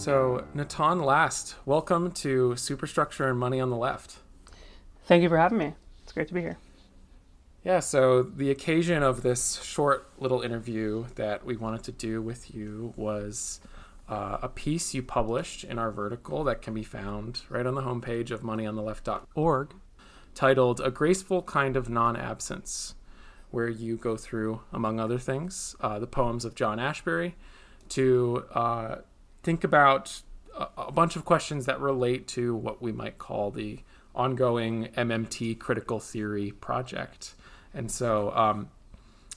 So, Natan Last, welcome to Superstructure and Money on the Left. Thank you for having me. It's great to be here. Yeah, so the occasion of this short little interview that we wanted to do with you was uh, a piece you published in our vertical that can be found right on the homepage of moneyonTheLeft.org titled A Graceful Kind of Non Absence, where you go through, among other things, uh, the poems of John Ashbery to uh, think about a, a bunch of questions that relate to what we might call the ongoing MMT critical theory project. And so, um,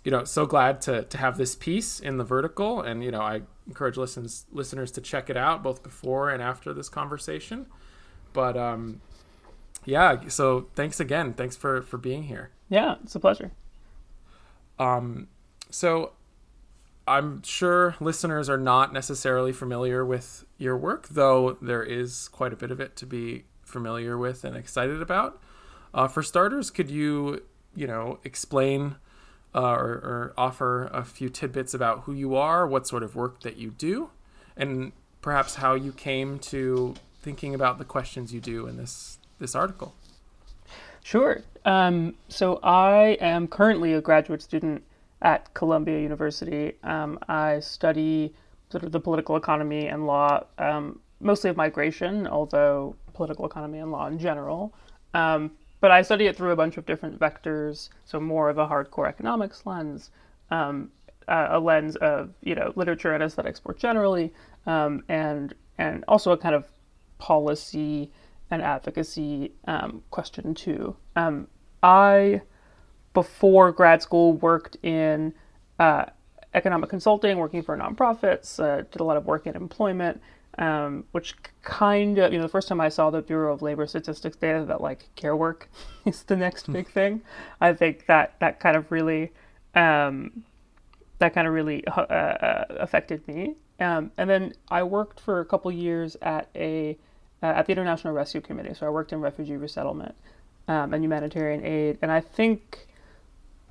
you know, so glad to, to have this piece in the vertical. And, you know, I encourage listens, listeners to check it out both before and after this conversation. But, um, yeah, so thanks again. Thanks for, for being here. Yeah, it's a pleasure. Um, so I'm sure listeners are not necessarily familiar with your work, though there is quite a bit of it to be familiar with and excited about. Uh, for starters, could you, you know, explain uh, or, or, offer a few tidbits about who you are, what sort of work that you do, and perhaps how you came to thinking about the questions you do in this this article? Sure. Um, so I am currently a graduate student at Columbia University. Um, I study sort of the political economy and law, um, mostly of migration, although political economy and law in general. Um, but I study it through a bunch of different vectors, so more of a hardcore economics lens, um, a lens of you know literature and aesthetics more generally, um, and and also a kind of policy and advocacy um, question too. I before grad school worked in uh, economic consulting, working for nonprofits, uh, did a lot of work in employment, um, which kind of, you know, the first time I saw the Bureau of Labor Statistics data that like care work is the next big thing, I think that that kind of really, um, that kind of really uh, uh, affected me. Um, and then I worked for a couple years at a uh, at the International Rescue Committee. So I worked in refugee resettlement um, and humanitarian aid, and I think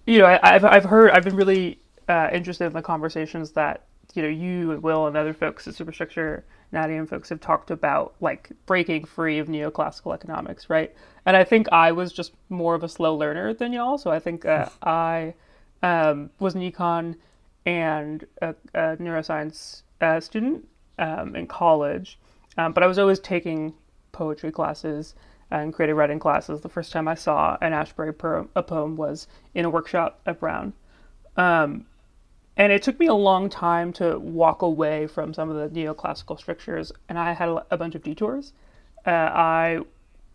you know, I, have I've heard I've been really uh, interested in the conversations that you know you and Will and other folks at Superstructure, Nadia and folks have talked about like breaking free of neoclassical economics, right? And I think I was just more of a slow learner than y'all, so I think uh, I um, was an econ and a, a neuroscience uh, student um, in college, um, but I was always taking poetry classes and creative writing classes. The first time I saw an Ashbery poem, a poem was in a workshop at Brown. Um, and it took me a long time to walk away from some of the neoclassical strictures, and I had a, a bunch of detours. Uh, I,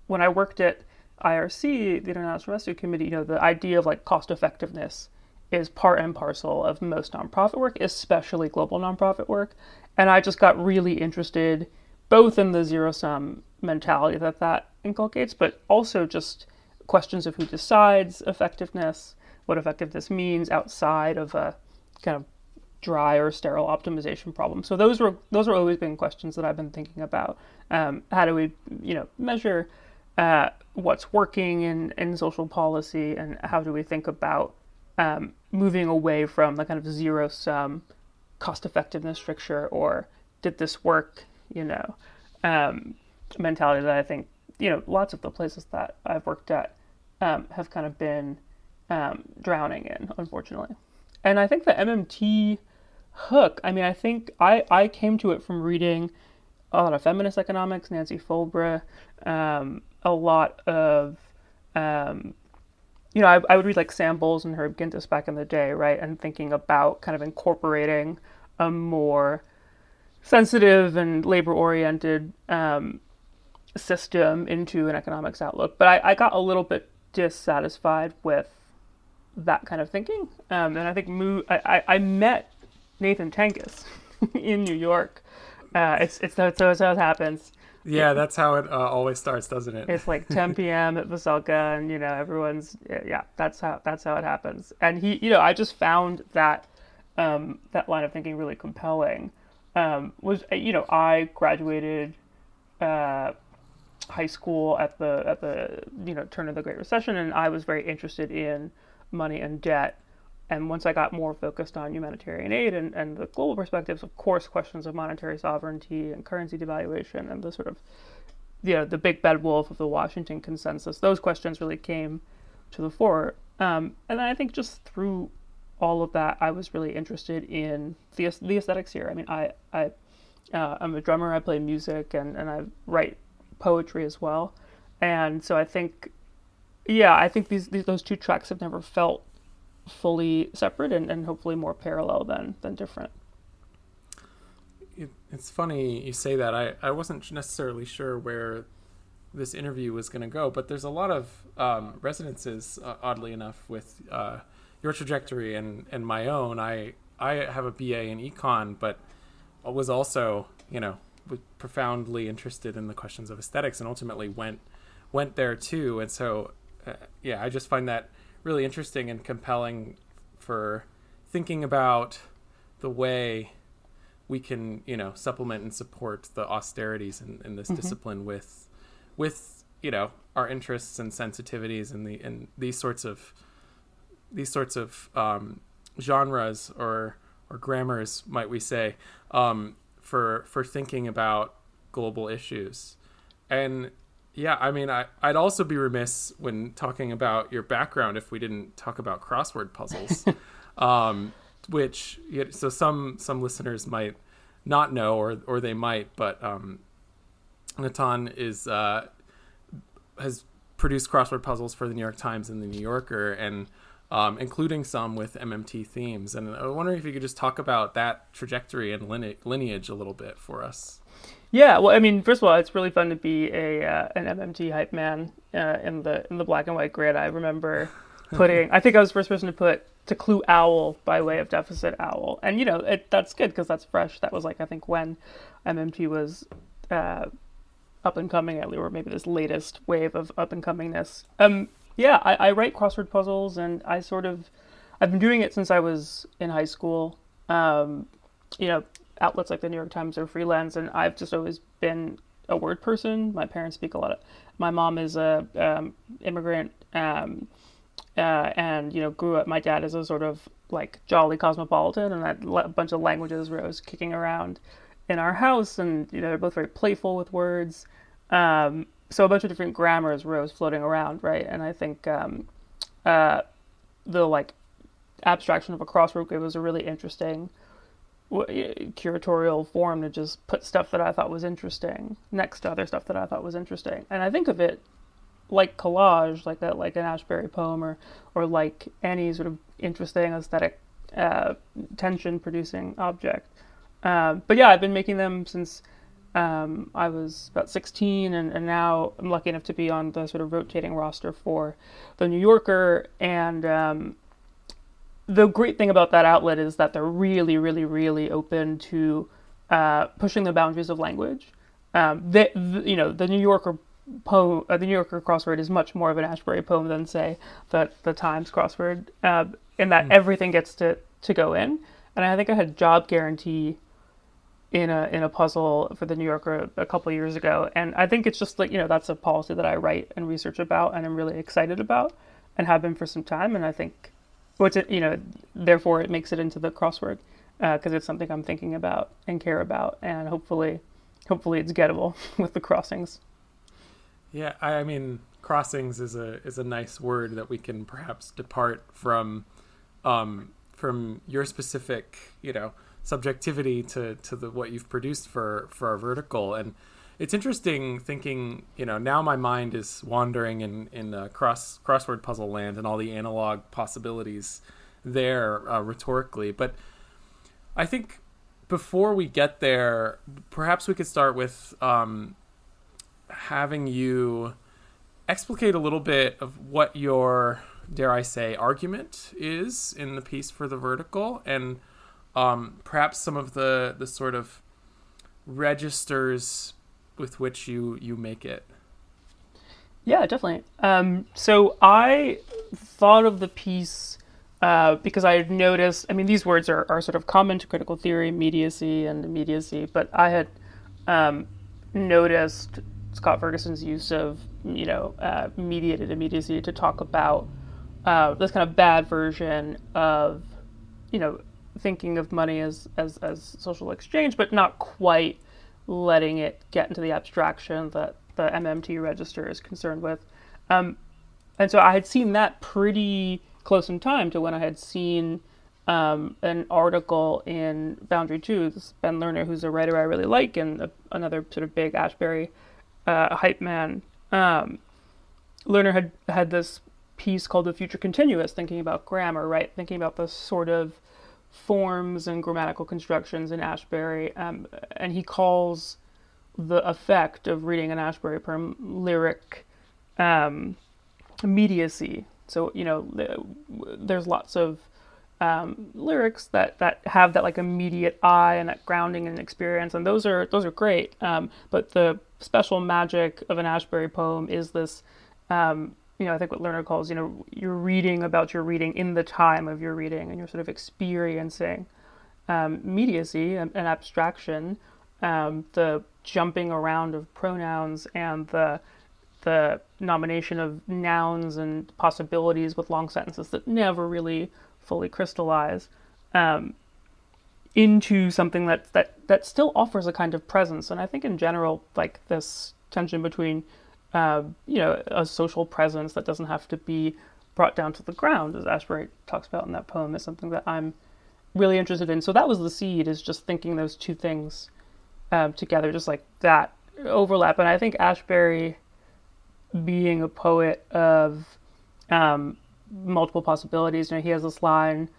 when I worked at IRC, the International Rescue Committee, you know, the idea of like cost effectiveness is part and parcel of most nonprofit work, especially global nonprofit work. And I just got really interested both in the zero sum mentality that that inculcates, but also just questions of who decides effectiveness, what effectiveness means outside of a kind of dry or sterile optimization problem. So those were those are always been questions that I've been thinking about. Um, how do we, you know, measure uh, what's working in, in social policy, and how do we think about um, moving away from the kind of zero sum cost effectiveness stricture, or did this work, you know, um, mentality that I think you know lots of the places that I've worked at um, have kind of been um, drowning in, unfortunately. And I think the MMT hook. I mean, I think I I came to it from reading a lot of feminist economics, Nancy Folbre, um, a lot of um, you know, I, I would read like Sam Bowles and Herb Gintis back in the day, right? And thinking about kind of incorporating a more sensitive and labor oriented um, system into an economics outlook. But I, I, got a little bit dissatisfied with that kind of thinking. Um, and I think Mo- I, I, met Nathan Tankus in New York. Uh, it's it's that's how, it happens. Yeah, that's how it uh, always starts, doesn't it? It's like 10 p.m. at Veselka, and you know everyone's yeah. That's how that's how it happens. And he, you know, I just found that um, that line of thinking really compelling um, was you know I graduated uh, high school at the at the you know turn of the Great Recession, and I was very interested in money and debt and once I got more focused on humanitarian aid and, and the global perspectives, of course, questions of monetary sovereignty and currency devaluation and the sort of you know, the big bad wolf of the Washington consensus, those questions really came to the fore. Um, and I think just through all of that, I was really interested in the, the aesthetics here. I mean, I, I, uh, I'm a drummer, I play music, and, and I write poetry as well. And so I think, yeah, I think these, these those two tracks have never felt fully separate and, and hopefully more parallel than than different. It, it's funny you say that. I, I wasn't necessarily sure where this interview was going to go, but there's a lot of um, resonances, uh, oddly enough, with uh, your trajectory and, and my own. I I have a BA in econ, but was also you know profoundly interested in the questions of aesthetics, and ultimately went went there too. And so, uh, yeah, I just find that really interesting and compelling for thinking about the way we can you know supplement and support the austerities in, in this mm-hmm. discipline with with you know our interests and sensitivities and the and these sorts of these sorts of um, genres or or grammars might we say um, for for thinking about global issues. And yeah i mean I, i'd also be remiss when talking about your background if we didn't talk about crossword puzzles. Um, which so some some listeners might not know, or or they might, but um, Natan is uh, has produced crossword puzzles for the New York Times and the New Yorker, and um, including some with MMT themes. And I wonder if you could just talk about that trajectory and lineage a little bit for us. Yeah, well, I mean, first of all, it's really fun to be a uh, an MMT hype man uh, in the in the black and white grid. I remember putting. I think I was the first person to put to clue owl by way of deficit owl, and you know it, that's good because that's fresh. That was like I think when MMT was uh, up and coming, or maybe this latest wave of up and comingness. Um, yeah, I, I, write crossword puzzles, and I sort of I've been doing it since I was in high school. Um, you know, outlets like the New York Times or freelance, and I've just always been a word person. My parents speak a lot of. My mom is a um, immigrant. Um, uh, and you know grew up. My dad is a sort of like jolly cosmopolitan, and had a bunch of languages rose kicking around in our house, and you know they're both very playful with words. Um, so a bunch of different grammars rose floating around, right? And I think um, uh, the like abstraction of a crossword was a really interesting curatorial form to just put stuff that I thought was interesting next to other stuff that I thought was interesting. And I think of it like collage, like a like an Ashbery poem, or or like any sort of interesting aesthetic uh, tension producing object. Uh, but yeah, I've been making them since um, I was about 16, and, and now I'm lucky enough to be on the sort of rotating roster for the New Yorker. And um, the great thing about that outlet is that they're really, really, really open to uh, pushing the boundaries of language. Um, they, the, you know, the New Yorker poem, uh, the New Yorker crossword is much more of an Ashbery poem than say the the Times crossword, uh, in that mm. everything gets to to go in. And I think I had job guarantee in a in a puzzle for the New Yorker a, couple years ago, and I think it's just like you know that's a policy that I write and research about, and I'm really excited about, and have been for some time. And I think, what's it you know, therefore it makes it into the crossword because uh, it's something I'm thinking about and care about, and hopefully, hopefully it's gettable with the crossings. Yeah, I mean, crossings is a is a nice word that we can perhaps depart from, um, from your specific, you know, subjectivity to to the what you've produced for for our vertical. And it's interesting thinking you know now my mind is wandering in in uh, cross crossword puzzle land and all the analog possibilities there uh, rhetorically. But i think before we get there perhaps we could start with um, having you explicate a little bit of what your dare I say argument is in the piece for the vertical. And um, perhaps some of the the sort of registers with which you you make it. Yeah, definitely. Um, so I thought of the piece uh, because I had noticed. I mean, these words are, are sort of common to critical theory, mediacy and immediacy, but I had um, noticed Scott Ferguson's use of you know uh, mediated immediacy to talk about uh, this kind of bad version of, you know, thinking of money as, as, as social exchange, but not quite letting it get into the abstraction that the MMT register is concerned with. Um, and so I had seen that pretty close in time to when I had seen um, an article in Boundary 2. This Ben Lerner, who's a writer I really like and a, another sort of big Ashbery uh, hype man. Um, Lerner had had this piece called The Future Continuous, thinking about grammar, right? Thinking about the sort of forms and grammatical constructions in Ashbery. Um, and he calls the effect of reading an Ashbery poem lyric um, immediacy. So, you know, there's lots of um, lyrics that, that have that like immediate eye and that grounding and experience, and those are those are great. Um, but the special magic of an Ashbery poem is this um, you know, I think what Lerner calls, you know, you're reading about your reading in the time of your reading, and you're sort of experiencing um, mediacy and, and abstraction, um, the jumping around of pronouns and the the nomination of nouns and possibilities with long sentences that never really fully crystallize um, into something that that that still offers a kind of presence. And I think in general, like this tension between uh, you know, a social presence that doesn't have to be brought down to the ground, as Ashbery talks about in that poem, is something that I'm really interested in. So that was the seed, is just thinking those two things um, together, just like that overlap. And I think Ashbery, being a poet of um, multiple possibilities, you know, he has this line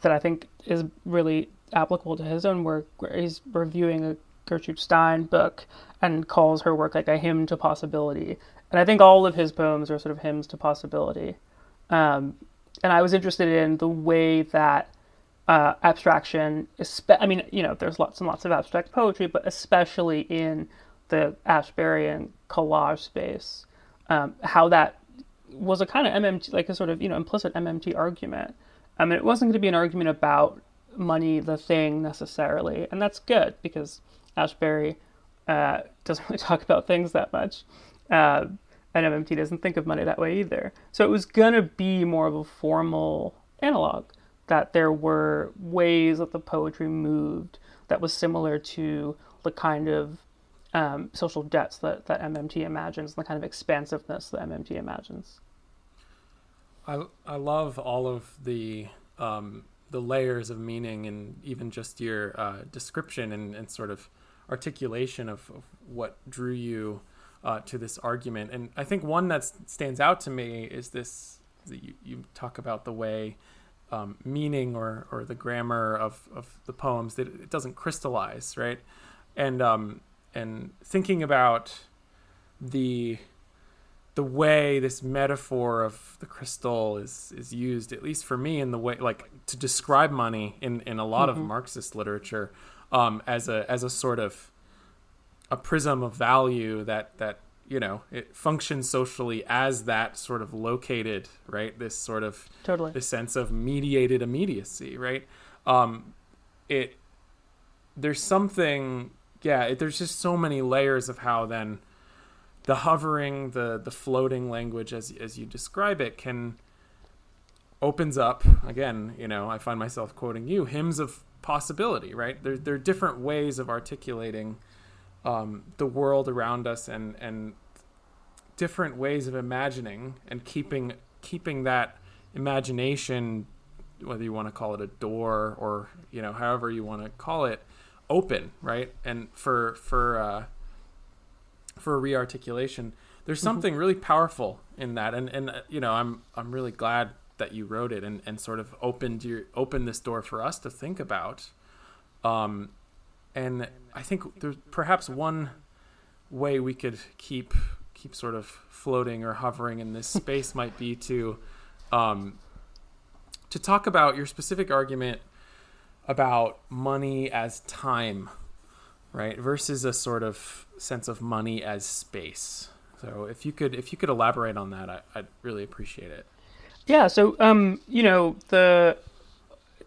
that I think is really applicable to his own work, where he's reviewing a Gertrude Stein book and calls her work like a hymn to possibility. And I think all of his poems are sort of hymns to possibility. Um, and I was interested in the way that uh, abstraction, espe- I mean, you know, there's lots and lots of abstract poetry, but especially in the Ashberyan collage space, um, how that was a kind of MMT, like a sort of, you know, implicit MMT argument. I mean, it wasn't going to be an argument about money, the thing necessarily. And that's good because Ashbery uh, doesn't really talk about things that much. Uh, and MMT doesn't think of money that way either. So it was going to be more of a formal analog, that there were ways that the poetry moved that was similar to the kind of um, social debts that, that MMT imagines, and the kind of expansiveness that MMT imagines. I, I love all of the um, the layers of meaning and even just your uh, description and, and sort of articulation of, of what drew you uh, to this argument. And I think one that stands out to me is this you, you talk about the way um, meaning or, or the grammar of, of the poems that it doesn't crystallize, right? And um, and thinking about the the way this metaphor of the crystal is is used, at least for me, in the way like to describe money in, in a lot mm-hmm. of Marxist literature, um, as a as a sort of a prism of value that that you know it functions socially as that sort of located right? This sort of totally. this sense of mediated immediacy right? Um it there's something yeah it, there's just so many layers of how then the hovering the the floating language as as you describe it can opens up again you know i find myself quoting you hymns of possibility, right? There, there are different ways of articulating um, the world around us and, and different ways of imagining and keeping keeping that imagination, whether you want to call it a door or you know however you want to call it, open, right? And for for uh, for rearticulation, there's mm-hmm. something mm-hmm. really powerful in that, and and uh, you know I'm I'm really glad that you wrote it and, and sort of opened your opened this door for us to think about. Um, and I think there's perhaps one way we could keep keep sort of floating or hovering in this space might be to um, to talk about your specific argument about money as time, right, versus a sort of sense of money as space. So if you could if you could elaborate on that, I, would really appreciate it. Yeah, so um, you know the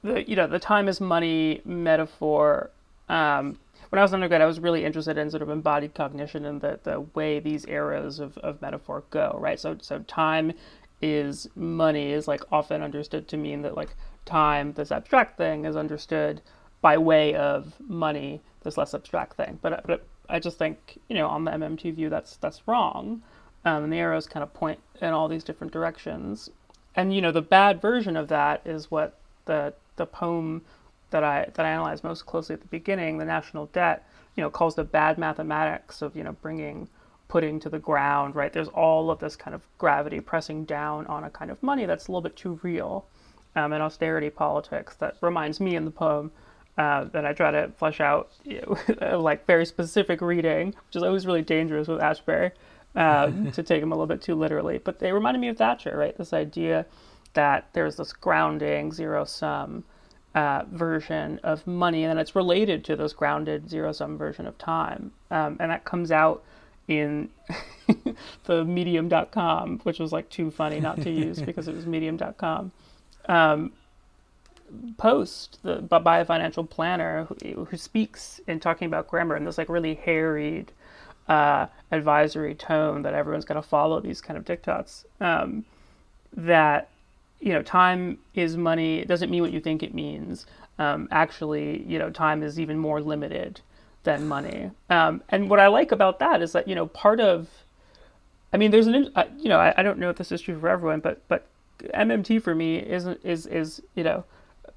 the you know the time is money metaphor. Um, when I was undergrad, I was really interested in sort of embodied cognition and the the way these arrows of, of metaphor go. Right, so so time is money is like often understood to mean that like time, this abstract thing, is understood by way of money, this less abstract thing. But but I just think you know on the MMT view that's that's wrong, um, and the arrows kind of point in all these different directions. And you know the bad version of that is what the the poem that I that I analyzed most closely at the beginning, the national debt, you know, calls the bad mathematics of you know bringing putting to the ground, right? There's all of this kind of gravity pressing down on a kind of money that's a little bit too real, um, and austerity politics that reminds me in the poem uh, that I try to flesh out, you know, like very specific reading, which is always really dangerous with Ashbery, um, to take him a little bit too literally. But they reminded me of Thatcher, right? This idea that there's this grounding zero sum uh, version of money, and then it's related to this grounded zero sum version of time, um, and that comes out in the medium.com, which was like too funny not to use because it was medium.com. Um, post the, by a financial planner who, who, speaks in talking about grammar in this like really harried uh, advisory tone that everyone's going to follow these kind of diktats. Um, that you know, time is money. It doesn't mean what you think it means. Um, actually, you know, time is even more limited than money. Um, and what I like about that is that you know part of, I mean, there's an uh, you know I, I, don't know if this is true for everyone, but but MMT for me is is is you know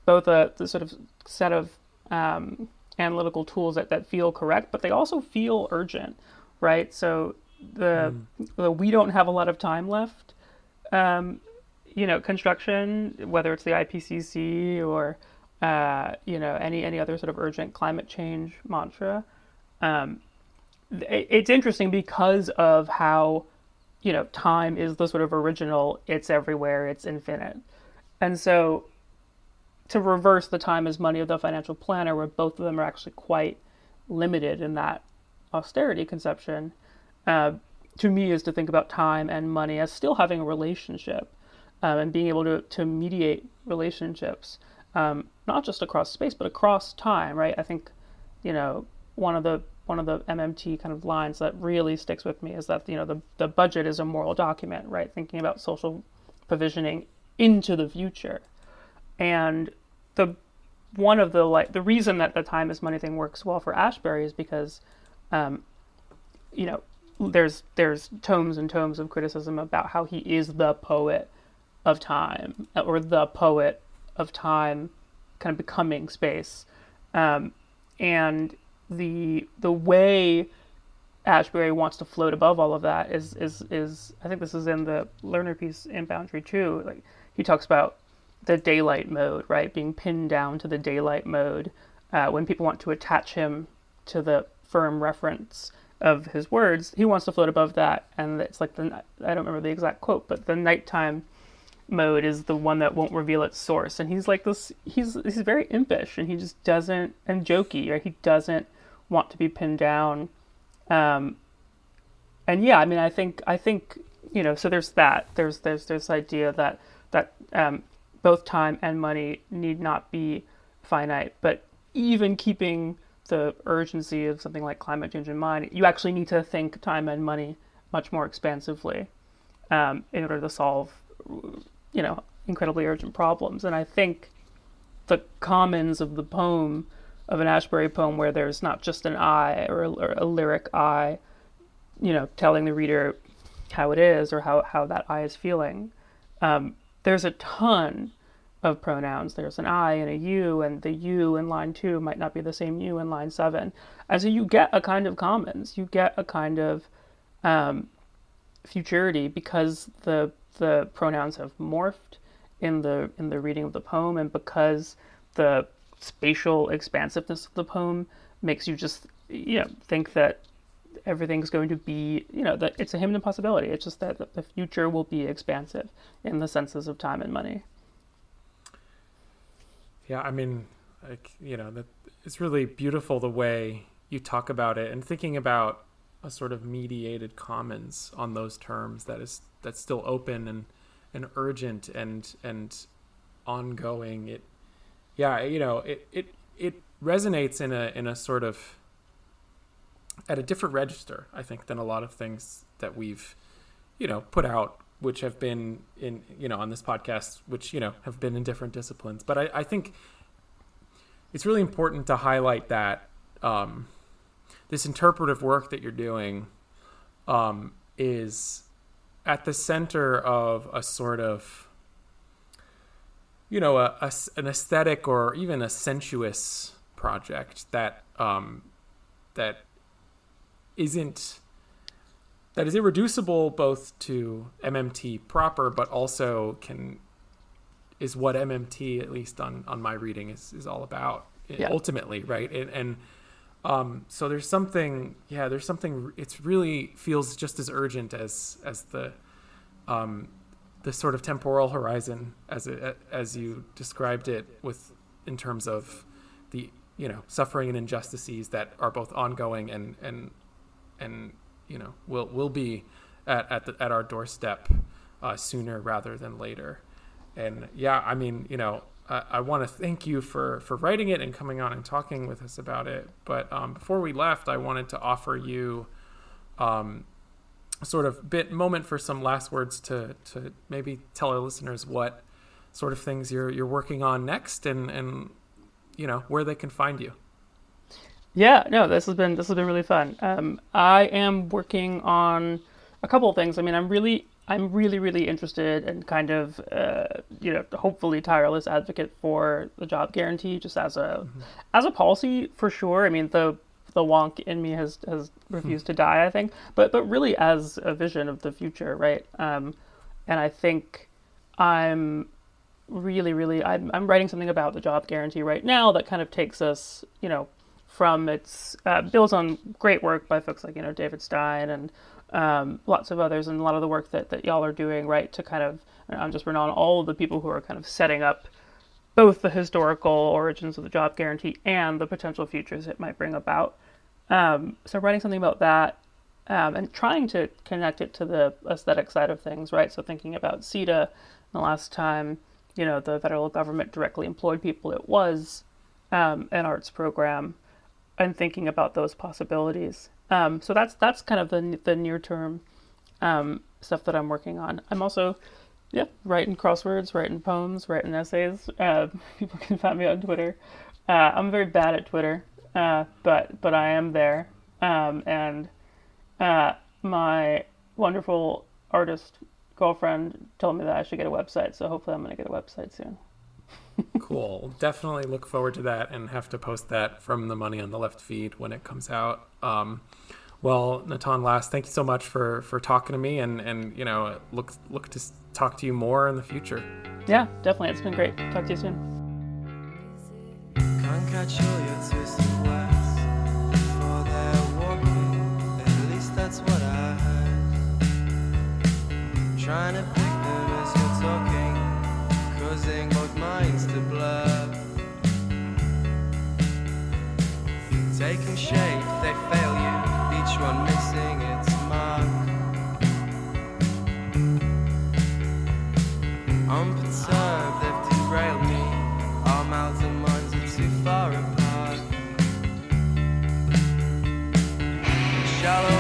both a the sort of set of um, analytical tools that that feel correct, but they also feel urgent, right? So the, mm. the we don't have a lot of time left. Um, you know, construction, whether it's the IPCC or uh, you know any any other sort of urgent climate change mantra. Um, it, it's interesting because of how you know time is the sort of original. It's everywhere. It's infinite, and so to reverse the time as money of the financial planner, where both of them are actually quite limited in that austerity conception. Uh, to me, is to think about time and money as still having a relationship um, and being able to, to mediate relationships um, not just across space but across time, right? I think, you know, one of the one of the MMT kind of lines that really sticks with me is that you know the the budget is a moral document, right? Thinking about social provisioning into the future, and the one of the like the reason that the time is money thing works well for Ashbery is because, um, you know, there's there's tomes and tomes of criticism about how he is the poet of time or the poet of time kind of becoming space. Um, and the the way Ashbery wants to float above all of that is is is I think this is in the Lerner piece in Boundary 2. Like he talks about the daylight mode, right, being pinned down to the daylight mode uh, when people want to attach him to the firm reference of his words. He wants to float above that, and it's like the I don't remember the exact quote, but the nighttime mode is the one that won't reveal its source. And he's like this he's he's very impish and he just doesn't and jokey right? He doesn't want to be pinned down. Um and yeah i mean i think i think you know so there's that. There's there's this idea that that um both time and money need not be finite but even keeping the urgency of something like climate change in mind you actually need to think time and money much more expansively um, in order to solve you know, incredibly urgent problems. And I think the commons of the poem, of an Ashbery poem, where there's not just an I or a, or a lyric I, you know, telling the reader how it is or how, how that I is feeling, um, there's a ton of pronouns. There's an I and a you, and the you in line two might not be the same you in line seven. And so you get a kind of commons, you get a kind of um, futurity because the the pronouns have morphed in the in the reading of the poem, and because the spatial expansiveness of the poem makes you just you know think that everything's going to be you know that it's a to possibility. It's just that the future will be expansive in the senses of time and money. Yeah, I mean, like you know, that it's really beautiful the way you talk about it and thinking about a sort of mediated commons on those terms that is that's still open and and urgent and and ongoing it yeah you know it it it resonates in a in a sort of at a different register i think than a lot of things that we've you know put out which have been in you know on this podcast, which you know have been in different disciplines. But I, I think it's really important to highlight that um, this interpretive work that you're doing um, is at the center of a sort of you know a, a, an aesthetic or even a sensuous project that um, that isn't that is irreducible both to MMT proper, but also can is what MMT at least on on my reading is is all about yeah. ultimately, right? And, and um, so there's something, yeah, there's something. It's really feels just as urgent as as the um, the sort of temporal horizon as it, as you described it with in terms of the you know suffering and injustices that are both ongoing and and and you know will will be at at, the, at our doorstep uh, sooner rather than later. And yeah, I mean, you know, I, I want to thank you for for writing it and coming on and talking with us about it. But um, before we left, I wanted to offer you. Um, sort of bit moment for some last words to to maybe tell our listeners what sort of things you're you're working on next and and you know where they can find you yeah, no, this has been this has been really fun. Um, I am working on a couple of things. I mean, I'm really I'm really really interested and kind of uh, you know hopefully tireless advocate for the job guarantee just as a mm-hmm. as a policy for sure. I mean the the wonk in me has has refused to die. I think, but but really as a vision of the future, right? Um, and I think I'm really really I'm I'm writing something about the job guarantee right now that kind of takes us you know from its uh, builds on great work by folks like you know David Stein and um, lots of others, and a lot of the work that, that y'all are doing, right, to kind of I'm just renowned all of the people who are kind of setting up both the historical origins of the job guarantee and the potential futures it might bring about. Um, so writing something about that um, and trying to connect it to the aesthetic side of things, right? So thinking about CETA, the last time you know the federal government directly employed people, it was um, an arts program and thinking about those possibilities. Um, so that's that's kind of the the near term um, stuff that I'm working on. I'm also yeah writing crosswords, writing poems, writing essays. Uh, people can find me on Twitter. Uh, I'm very bad at Twitter, uh, but but I am there. Um, and uh, my wonderful artist girlfriend told me that I should get a website. So hopefully I'm going to get a website soon cool. Definitely look forward to that and have to post that from the Money on the Left feed when it comes out. Um, well, Natan Last, thank you so much for for talking to me and and you know look look to talk to you more in the future. Yeah, definitely. It's been great. Talk to you soon. Trying to taking shape, they fail you, each one missing its mark. Unperturbed, they've derailed me, our mouths and minds are too far apart. Shallow